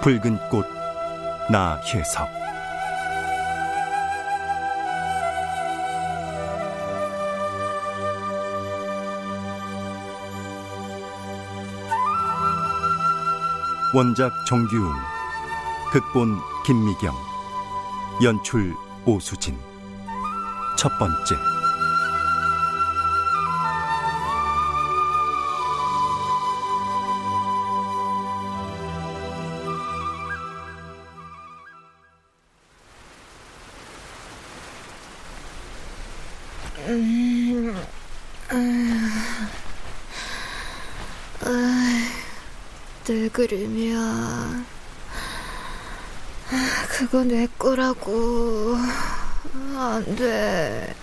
붉은 꽃 나혜석. 원작 정규웅 극본 김미경 연출 오수진. 첫 번째 그거 내 거라고. 안 돼.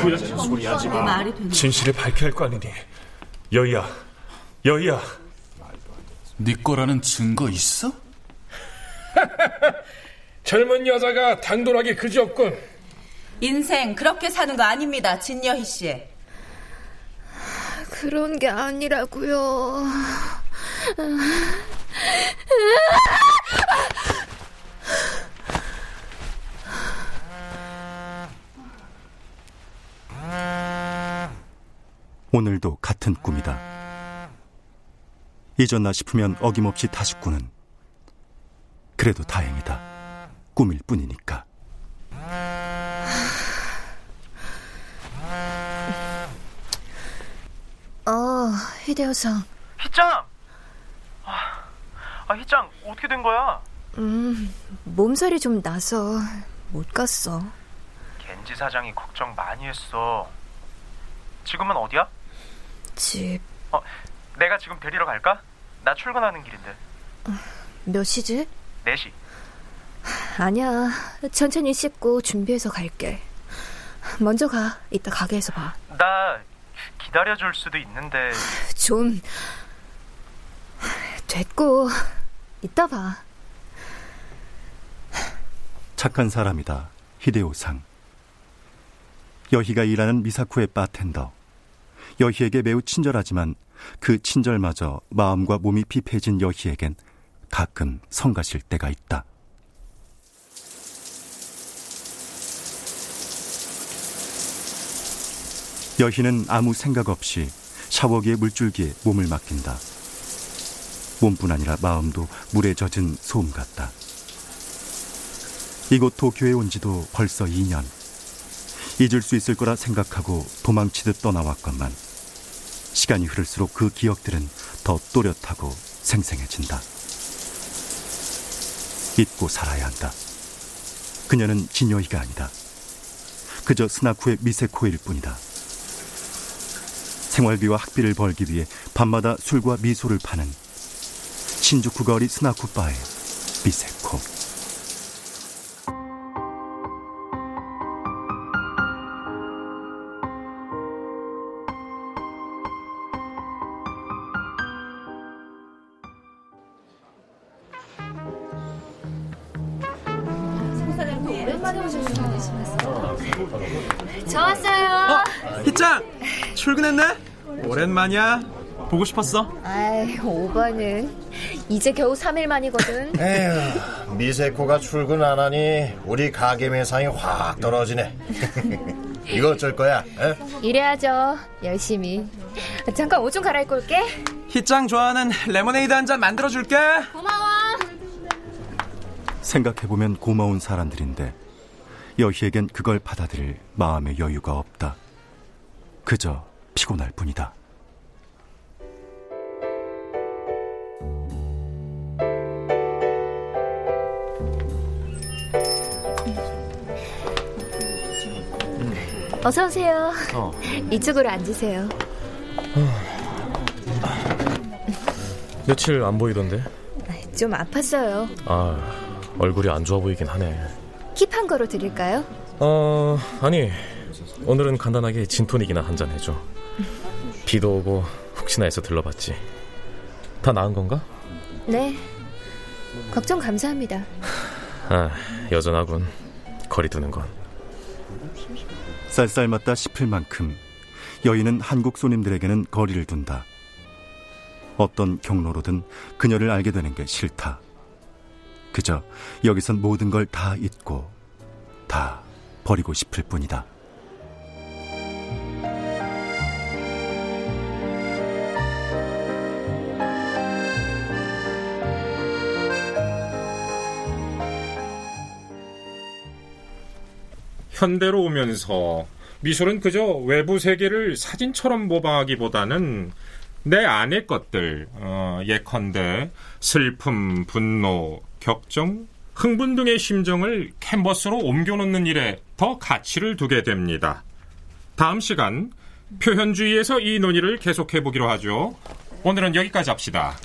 구여진 소리 하지 마. 진실을 밝혀야 할 거 아니니. 여희야, 여희야. 네 거라는 증거 있어? 젊은 여자가 당돌하게 그지없군. 인생 그렇게 사는 거 아닙니다, 진여희 씨. 그런 게 아니라고요. 오늘도 같은 꿈이다. 잊었나 싶으면 어김없이 다시 꾸는 그래도 다행이다. 꿈일 뿐이니까. 어, 히데오상. 희짱! 아, 아, 희짱, 어떻게 된 거야? 음, 몸살이 좀 나서 못 갔어. 겐지 사장이 걱정 많이 했어. 지금은 어디야? 집. 어, 내가 지금 데리러 갈까? 나 출근하는 길인데. 몇 시지? 4시. 아니야. 천천히 씻고 준비해서 갈게. 먼저 가. 이따 가게에서 봐. 나 기다려줄 수도 있는데. 좀. 됐고. 이따 봐. 착한 사람이다. 히데오상. 여희가 일하는 미사쿠의 바텐더. 여희에게 매우 친절하지만 그 친절마저 마음과 몸이 피폐해진 여희에겐 가끔 성가실 때가 있다. 여희는 아무 생각 없이 샤워기의 물줄기에 몸을 맡긴다. 몸뿐 아니라 마음도 물에 젖은 소음 같다. 이곳 도쿄에 온 지도 벌써 2년. 잊을 수 있을 거라 생각하고 도망치듯 떠나왔건만 시간이 흐를수록 그 기억들은 더 또렷하고 생생해진다. 잊고 살아야 한다. 그녀는 진여이가 아니다. 그저 스나쿠의 미세코일 뿐이다. 생활비와 학비를 벌기 위해 밤마다 술과 미소를 파는 신주쿠거리 스나쿠바의 미세코 저 왔어요. 어, 희짱 출근했네? 오랜만이야. 보고 싶었어? 아이 오바는 이제 겨우 3일 만이거든. 에휴, 미세코가 출근 안 하니 우리 가게 매상이 확 떨어지네. 이거 어쩔 거야? 에? 이래야죠. 열심히. 잠깐 옷 좀 갈아입고 올게. 희짱 좋아하는 레모네이드 한 잔 만들어줄게. 고마워. 생각해보면 고마운 사람들인데 여희에겐 그걸 받아들일 마음의 여유가 없다. 그저 피곤할 뿐이다. 어서 오세요. 어. 이쪽으로 앉으세요. 며칠 안 보이던데? 좀 아팠어요. 아, 얼굴이 안 좋아 보이긴 하네. 킵한 거로 드릴까요? 어, 아니. 오늘은 간단하게 진토닉이나 한 잔 해줘. 비도 오고 혹시나 해서 들러봤지. 다 나은 건가? 네. 걱정 감사합니다. 아, 여전하군. 거리 두는 건. 쌀쌀맞다 싶을 만큼 여인은 한국 손님들에게는 거리를 둔다. 어떤 경로로든 그녀를 알게 되는 게 싫다. 그저 여기선 모든 걸 다 잊고 다 버리고 싶을 뿐이다. 현대로 오면서 미술은 그저 외부 세계를 사진처럼 모방하기보다는 내 안의 것들, 어, 예컨대 슬픔, 분노, 격정, 흥분 등의 심정을 캔버스로 옮겨놓는 일에 더 가치를 두게 됩니다. 다음 시간 표현주의에서 이 논의를 계속해 보기로 하죠. 오늘은 여기까지 합시다.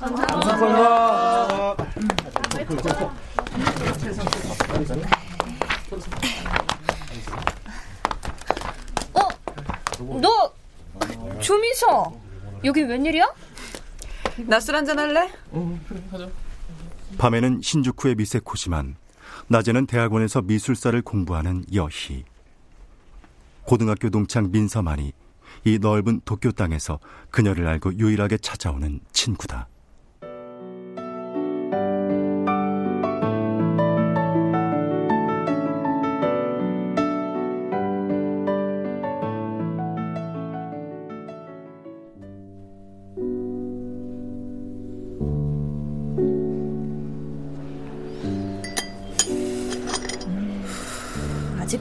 감사합니다. 너 조민서 여기 웬일이야? 낮술 한잔 할래? 밤에는 신주쿠의 미세코지만 낮에는 대학원에서 미술사를 공부하는 여희. 고등학교 동창 민서만이 이 넓은 도쿄 땅에서 그녀를 알고 유일하게 찾아오는 친구다.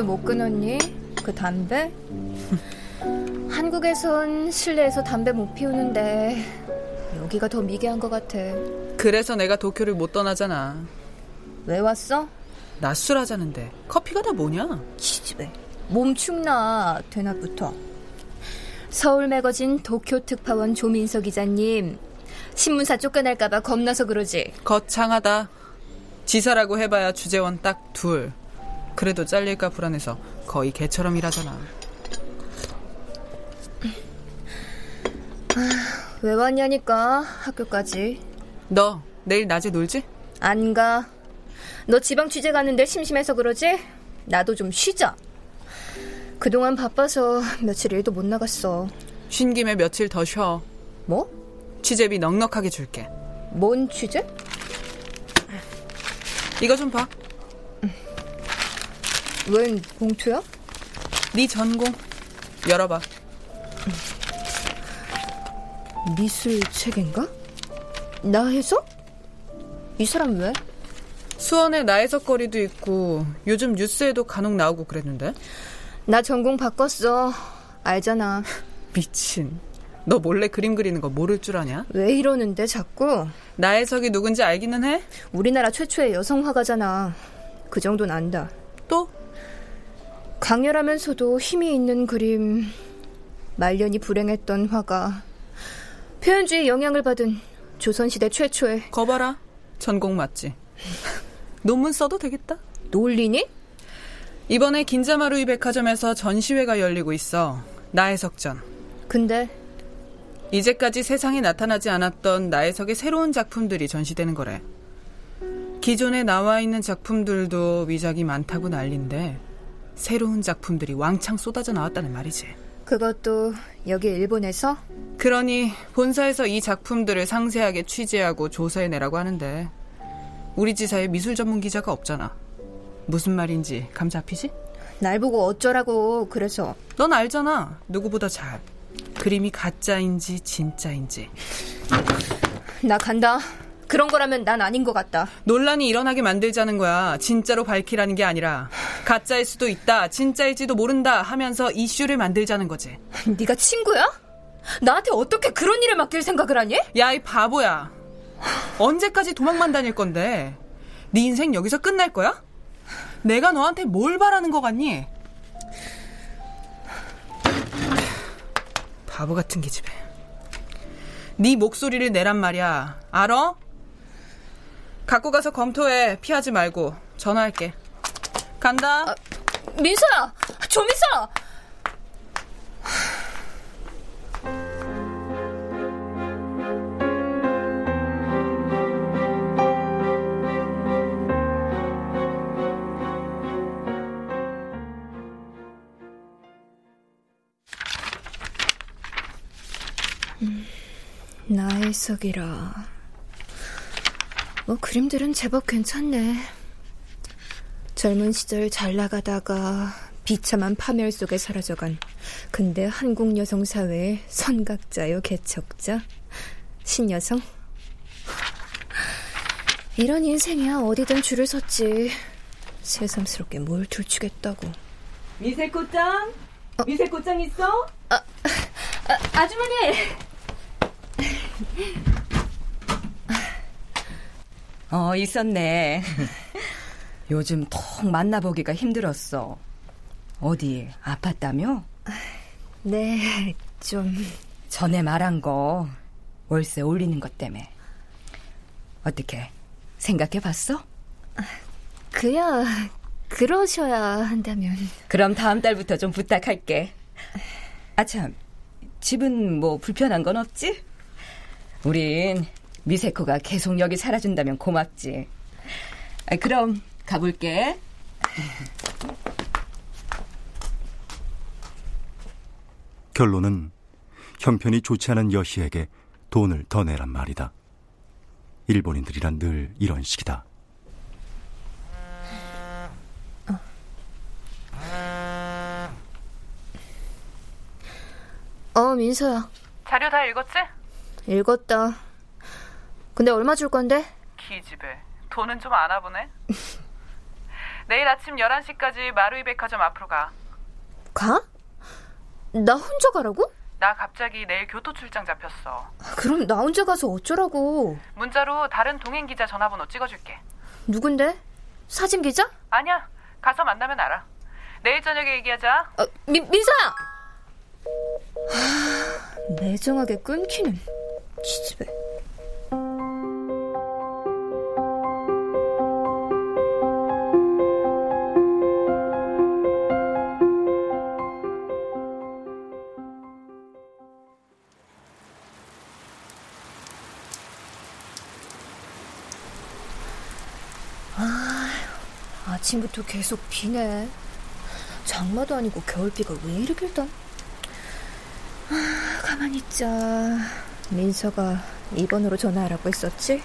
아직도 못 끊었니? 그 담배? 한국에선 실내에서 담배 못 피우는데 여기가 더 미개한 것 같아. 그래서 내가 도쿄를 못 떠나잖아. 왜 왔어? 낮술 하자는데 커피가 다 뭐냐? 기집애. 몸 축나 대낮부터. 서울 매거진 도쿄 특파원 조민석 기자님. 신문사 쫓겨날까봐 겁나서 그러지. 거창하다. 지사라고 해봐야 주재원 딱 둘. 그래도 잘릴까 불안해서 거의 개처럼 일하잖아. 왜 왔냐니까 학교까지. 너 내일 낮에 놀지? 안 가. 너 지방 취재 가는데 심심해서 그러지? 나도 좀 쉬자. 그동안 바빠서 며칠 일도 못 나갔어. 쉰 김에 며칠 더 쉬어. 뭐? 취재비 넉넉하게 줄게. 뭔 취재? 이거 좀 봐. 웬 봉투야? 네 전공. 열어봐. 미술 책인가? 나 해석? 이 사람 왜? 수원에 나해석거리도 있고 요즘 뉴스에도 간혹 나오고 그랬는데. 나 전공 바꿨어. 알잖아. 미친. 너 몰래 그림 그리는 거 모를 줄 아냐? 왜 이러는데 자꾸? 나해석이 누군지 알기는 해? 우리나라 최초의 여성 화가잖아. 그 정도는 안다. 또? 강렬하면서도 힘이 있는 그림. 말년이 불행했던 화가. 표현주의 영향을 받은 조선시대 최초의. 거봐라. 전공 맞지? 논문 써도 되겠다. 놀리니? 이번에 긴자마루이 백화점에서 전시회가 열리고 있어. 나해석전. 근데 이제까지 세상에 나타나지 않았던 나해석의 새로운 작품들이 전시되는 거래. 기존에 나와 있는 작품들도 위작이 많다고 난린데 새로운 작품들이 왕창 쏟아져 나왔다는 말이지. 그것도 여기 일본에서? 그러니 본사에서 이 작품들을 상세하게 취재하고 조사해내라고 하는데 우리 지사에 미술 전문 기자가 없잖아. 무슨 말인지 감 잡히지? 날 보고 어쩌라고 그래서 넌 알잖아. 누구보다 잘. 그림이 가짜인지 진짜인지. 나 간다. 그런 거라면 난 아닌 것 같다. 논란이 일어나게 만들자는 거야. 진짜로 밝히라는 게 아니라 가짜일 수도 있다. 진짜일지도 모른다 하면서 이슈를 만들자는 거지. 네가 친구야? 나한테 어떻게 그런 일을 맡길 생각을 하니? 야, 이 바보야. 언제까지 도망만 다닐 건데? 네 인생 여기서 끝날 거야? 내가 너한테 뭘 바라는 거 같니? 바보 같은 기집애. 네 목소리를 내란 말이야. 알어? 갖고 가서 검토해. 피하지 말고. 전화할게. 간다. 아, 민서야! 좀 있어! 나의 속이라. 뭐 그림들은 제법 괜찮네. 젊은 시절 잘 나가다가 비참한 파멸 속에 사라져간 근대 한국 여성 사회의 선각자요 개척자 신여성. 이런 인생이야 어디든 줄을 섰지. 새삼스럽게 뭘 둘치겠다고. 미세꽃장? 어? 미세꽃장 있어? 아, 아, 아주머니! 어, 있었네. 요즘 통 만나보기가 힘들었어. 어디 아팠다며? 네, 좀. 전에 말한 거 월세 올리는 것 때문에. 어떻게 생각해 봤어? 그야 그러셔야 한다면. 그럼 다음 달부터 좀 부탁할게. 아참, 집은 뭐 불편한 건 없지? 우린 미세코가 계속 여기 살아준다면 고맙지. 아, 그럼 가볼게. 결론은 형편이 좋지 않은 여시에게 돈을 더 내란 말이다. 일본인들이란 늘 이런 식이다. 어, 민서야. 자료 다 읽었지? 읽었다. 근데 얼마 줄 건데? 기집애. 돈은 좀 아나 보네. 내일 아침 11시까지 마루이 백화점 앞으로 가. 가? 나 혼자 가라고? 나 갑자기 내일 교토 출장 잡혔어. 그럼 나 혼자 가서 어쩌라고? 문자로 다른 동행 기자 전화번호 찍어줄게. 누군데? 사진 기자? 아니야. 가서 만나면 알아. 내일 저녁에 얘기하자. 어, 미, 민서야! 하, 매정하게 끊기는 기집애. 아침부터 계속 비네. 장마도 아니고 겨울비가 왜 이렇게 길다? 아, 가만히 있자. 민서가 2번으로 전화하라고 했었지?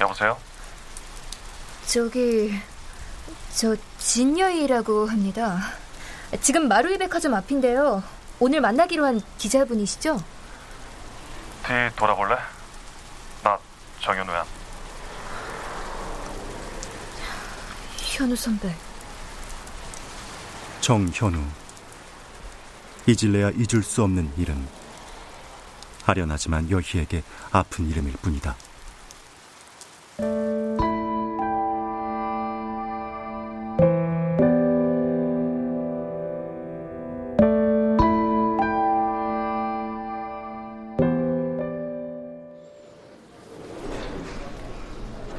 여보세요? 저기, 저 진여이라고 합니다. 지금 마루이 백화점 앞인데요. 오늘 만나기로 한 기자분이시죠? 뒤 돌아볼래? 나 정현우야. 현우 선배. 정현우. 잊을래야 잊을 수 없는 이름. 아련하지만 여희에게 아픈 이름일 뿐이다.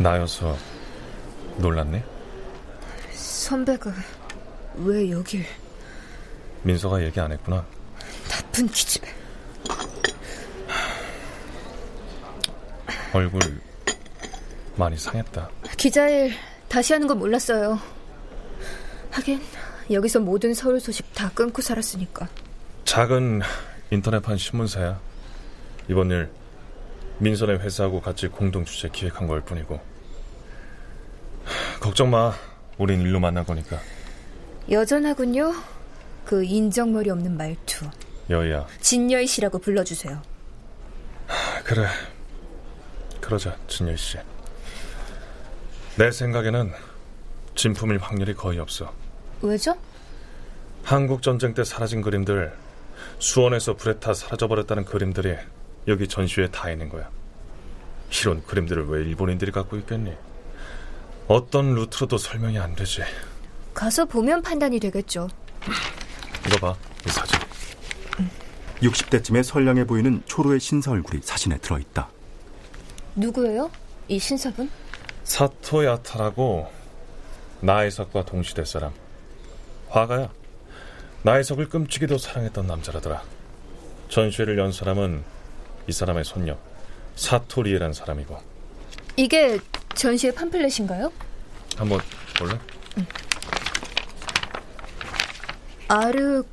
나여서 놀랐네? 선배가 왜 여길? 민서가 얘기 안 했구나. 나쁜 기집애. 얼굴 많이 상했다. 기자일 다시 하는 건 몰랐어요. 하긴 여기서 모든 서울 소식 다 끊고 살았으니까. 작은 인터넷판 신문사야. 이번 일 민선의 회사하고 같이 공동 주최 기획한 걸 뿐이고. 걱정 마. 우린 일로 만난 거니까. 여전하군요. 그 인정머리 없는 말투. 여희야. 진여희 씨라고 불러주세요. 그래. 그러자, 진여희 씨. 내 생각에는 진품일 확률이 거의 없어. 왜죠? 한국 전쟁 때 사라진 그림들, 수원에서 불에 타 사라져버렸다는 그림들이 여기 전시회에 다 있는 거야. 이런 그림들을 왜 일본인들이 갖고 있겠니? 어떤 루트로도 설명이 안 되지. 가서 보면 판단이 되겠죠. 이거 봐, 이 사진. 60대쯤에 선량해 보이는 초로의 신사 얼굴이 사진에 들어있다. 누구예요? 이 신사분? 사토야타라고 나혜석과 동시대 사람. 화가야. 나혜석을 끔찍이도 사랑했던 남자라더라. 전시회를 연 사람은 이 사람의 손녀 사토리에란 사람이고. 이게 전시회 팜플렛인가요? 한번 볼래?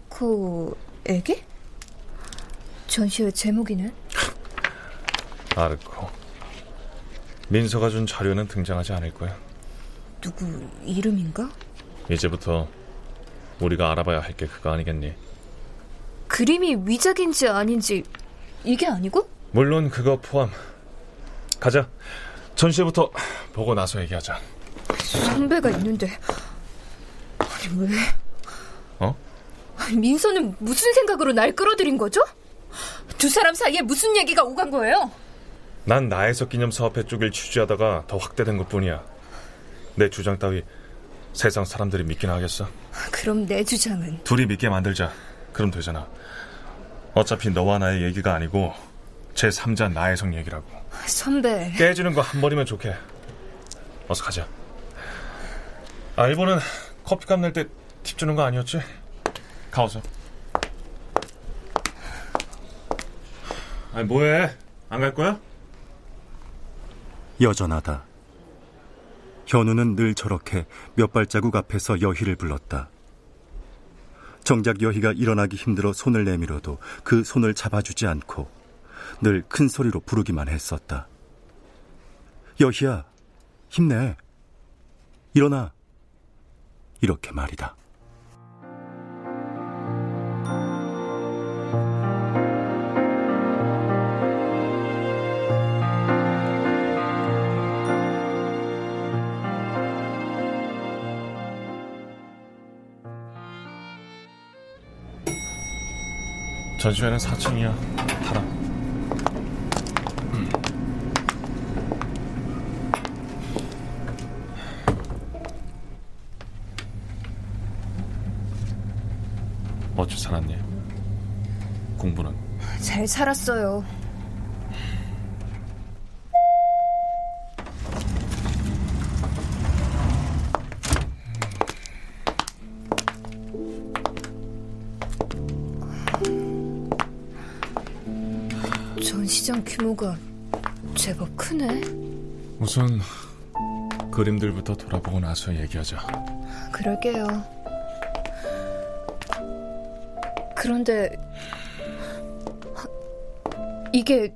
아르코에게? 전시회 제목이네. 아르코. 민서가 준 자료는 등장하지 않을 거야. 누구 이름인가? 이제부터 우리가 알아봐야 할 게 그거 아니겠니? 그림이 위작인지 아닌지 이게 아니고? 물론 그거 포함. 가자. 전시회부터 보고 나서 얘기하자. 선배가 있는데 아니 왜? 어? 민서는 무슨 생각으로 날 끌어들인 거죠? 두 사람 사이에 무슨 얘기가 오간 거예요? 난 나혜석 기념 사업회 쪽을 취재하다가 더 확대된 것뿐이야. 내 주장 따위 세상 사람들이 믿기나 하겠어? 그럼 내 주장은 둘이 믿게 만들자. 그럼 되잖아. 어차피 너와 나의 얘기가 아니고 제 3자 나혜석 얘기라고. 선배 깨지는 거 한 번이면 좋게. 어서 가자. 아, 일본은 커피값 낼 때 팁 주는 거 아니었지? 가오서. 아니, 뭐해? 안 갈 거야? 여전하다. 현우는 늘 저렇게 몇 발자국 앞에서 여희를 불렀다. 정작 여희가 일어나기 힘들어 손을 내밀어도 그 손을 잡아주지 않고 늘 큰 소리로 부르기만 했었다. 여희야, 힘내. 일어나. 이렇게 말이다. 전시회는 4층이야. 타라. 어찌 살았니? 공부는? 잘 살았어요. 우선 그림들부터 돌아보고 나서 얘기하자. 그럴게요. 그런데 이게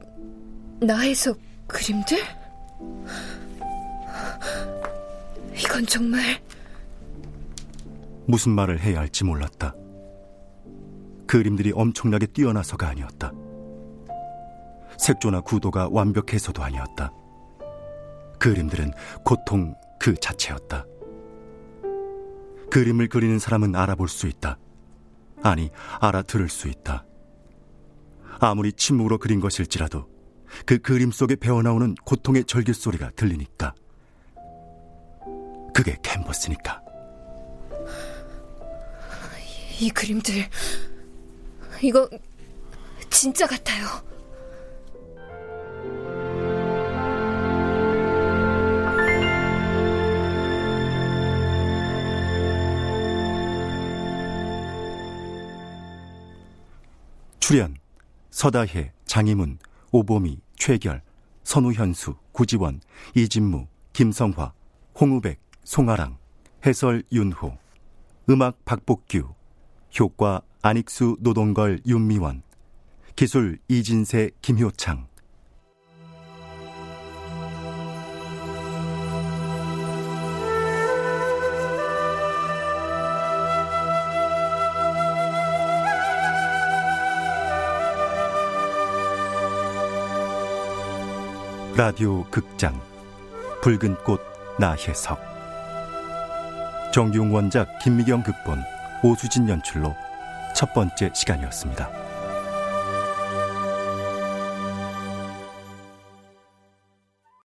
나에서 그림들? 이건 정말 무슨 말을 해야 할지 몰랐다. 그림들이 엄청나게 뛰어나서가 아니었다. 색조나 구도가 완벽해서도 아니었다. 그림들은 고통 그 자체였다. 그림을 그리는 사람은 알아볼 수 있다. 아니, 알아들을 수 있다. 아무리 침묵으로 그린 것일지라도 그 그림 속에 배어나오는 고통의 절규 소리가 들리니까. 그게 캔버스니까. 이 그림들 이거 진짜 같아요. 출연 서다혜, 장희문, 오보미, 최결, 선우현수, 구지원, 이진무, 김성화, 홍우백, 송아랑, 해설 윤호, 음악 박복규, 효과 안익수, 노동걸, 윤미원, 기술 이진세, 김효창. 라디오 극장 붉은 꽃 나혜석 정용 원작 김미경 극본 오수진 연출로 첫 번째 시간이었습니다.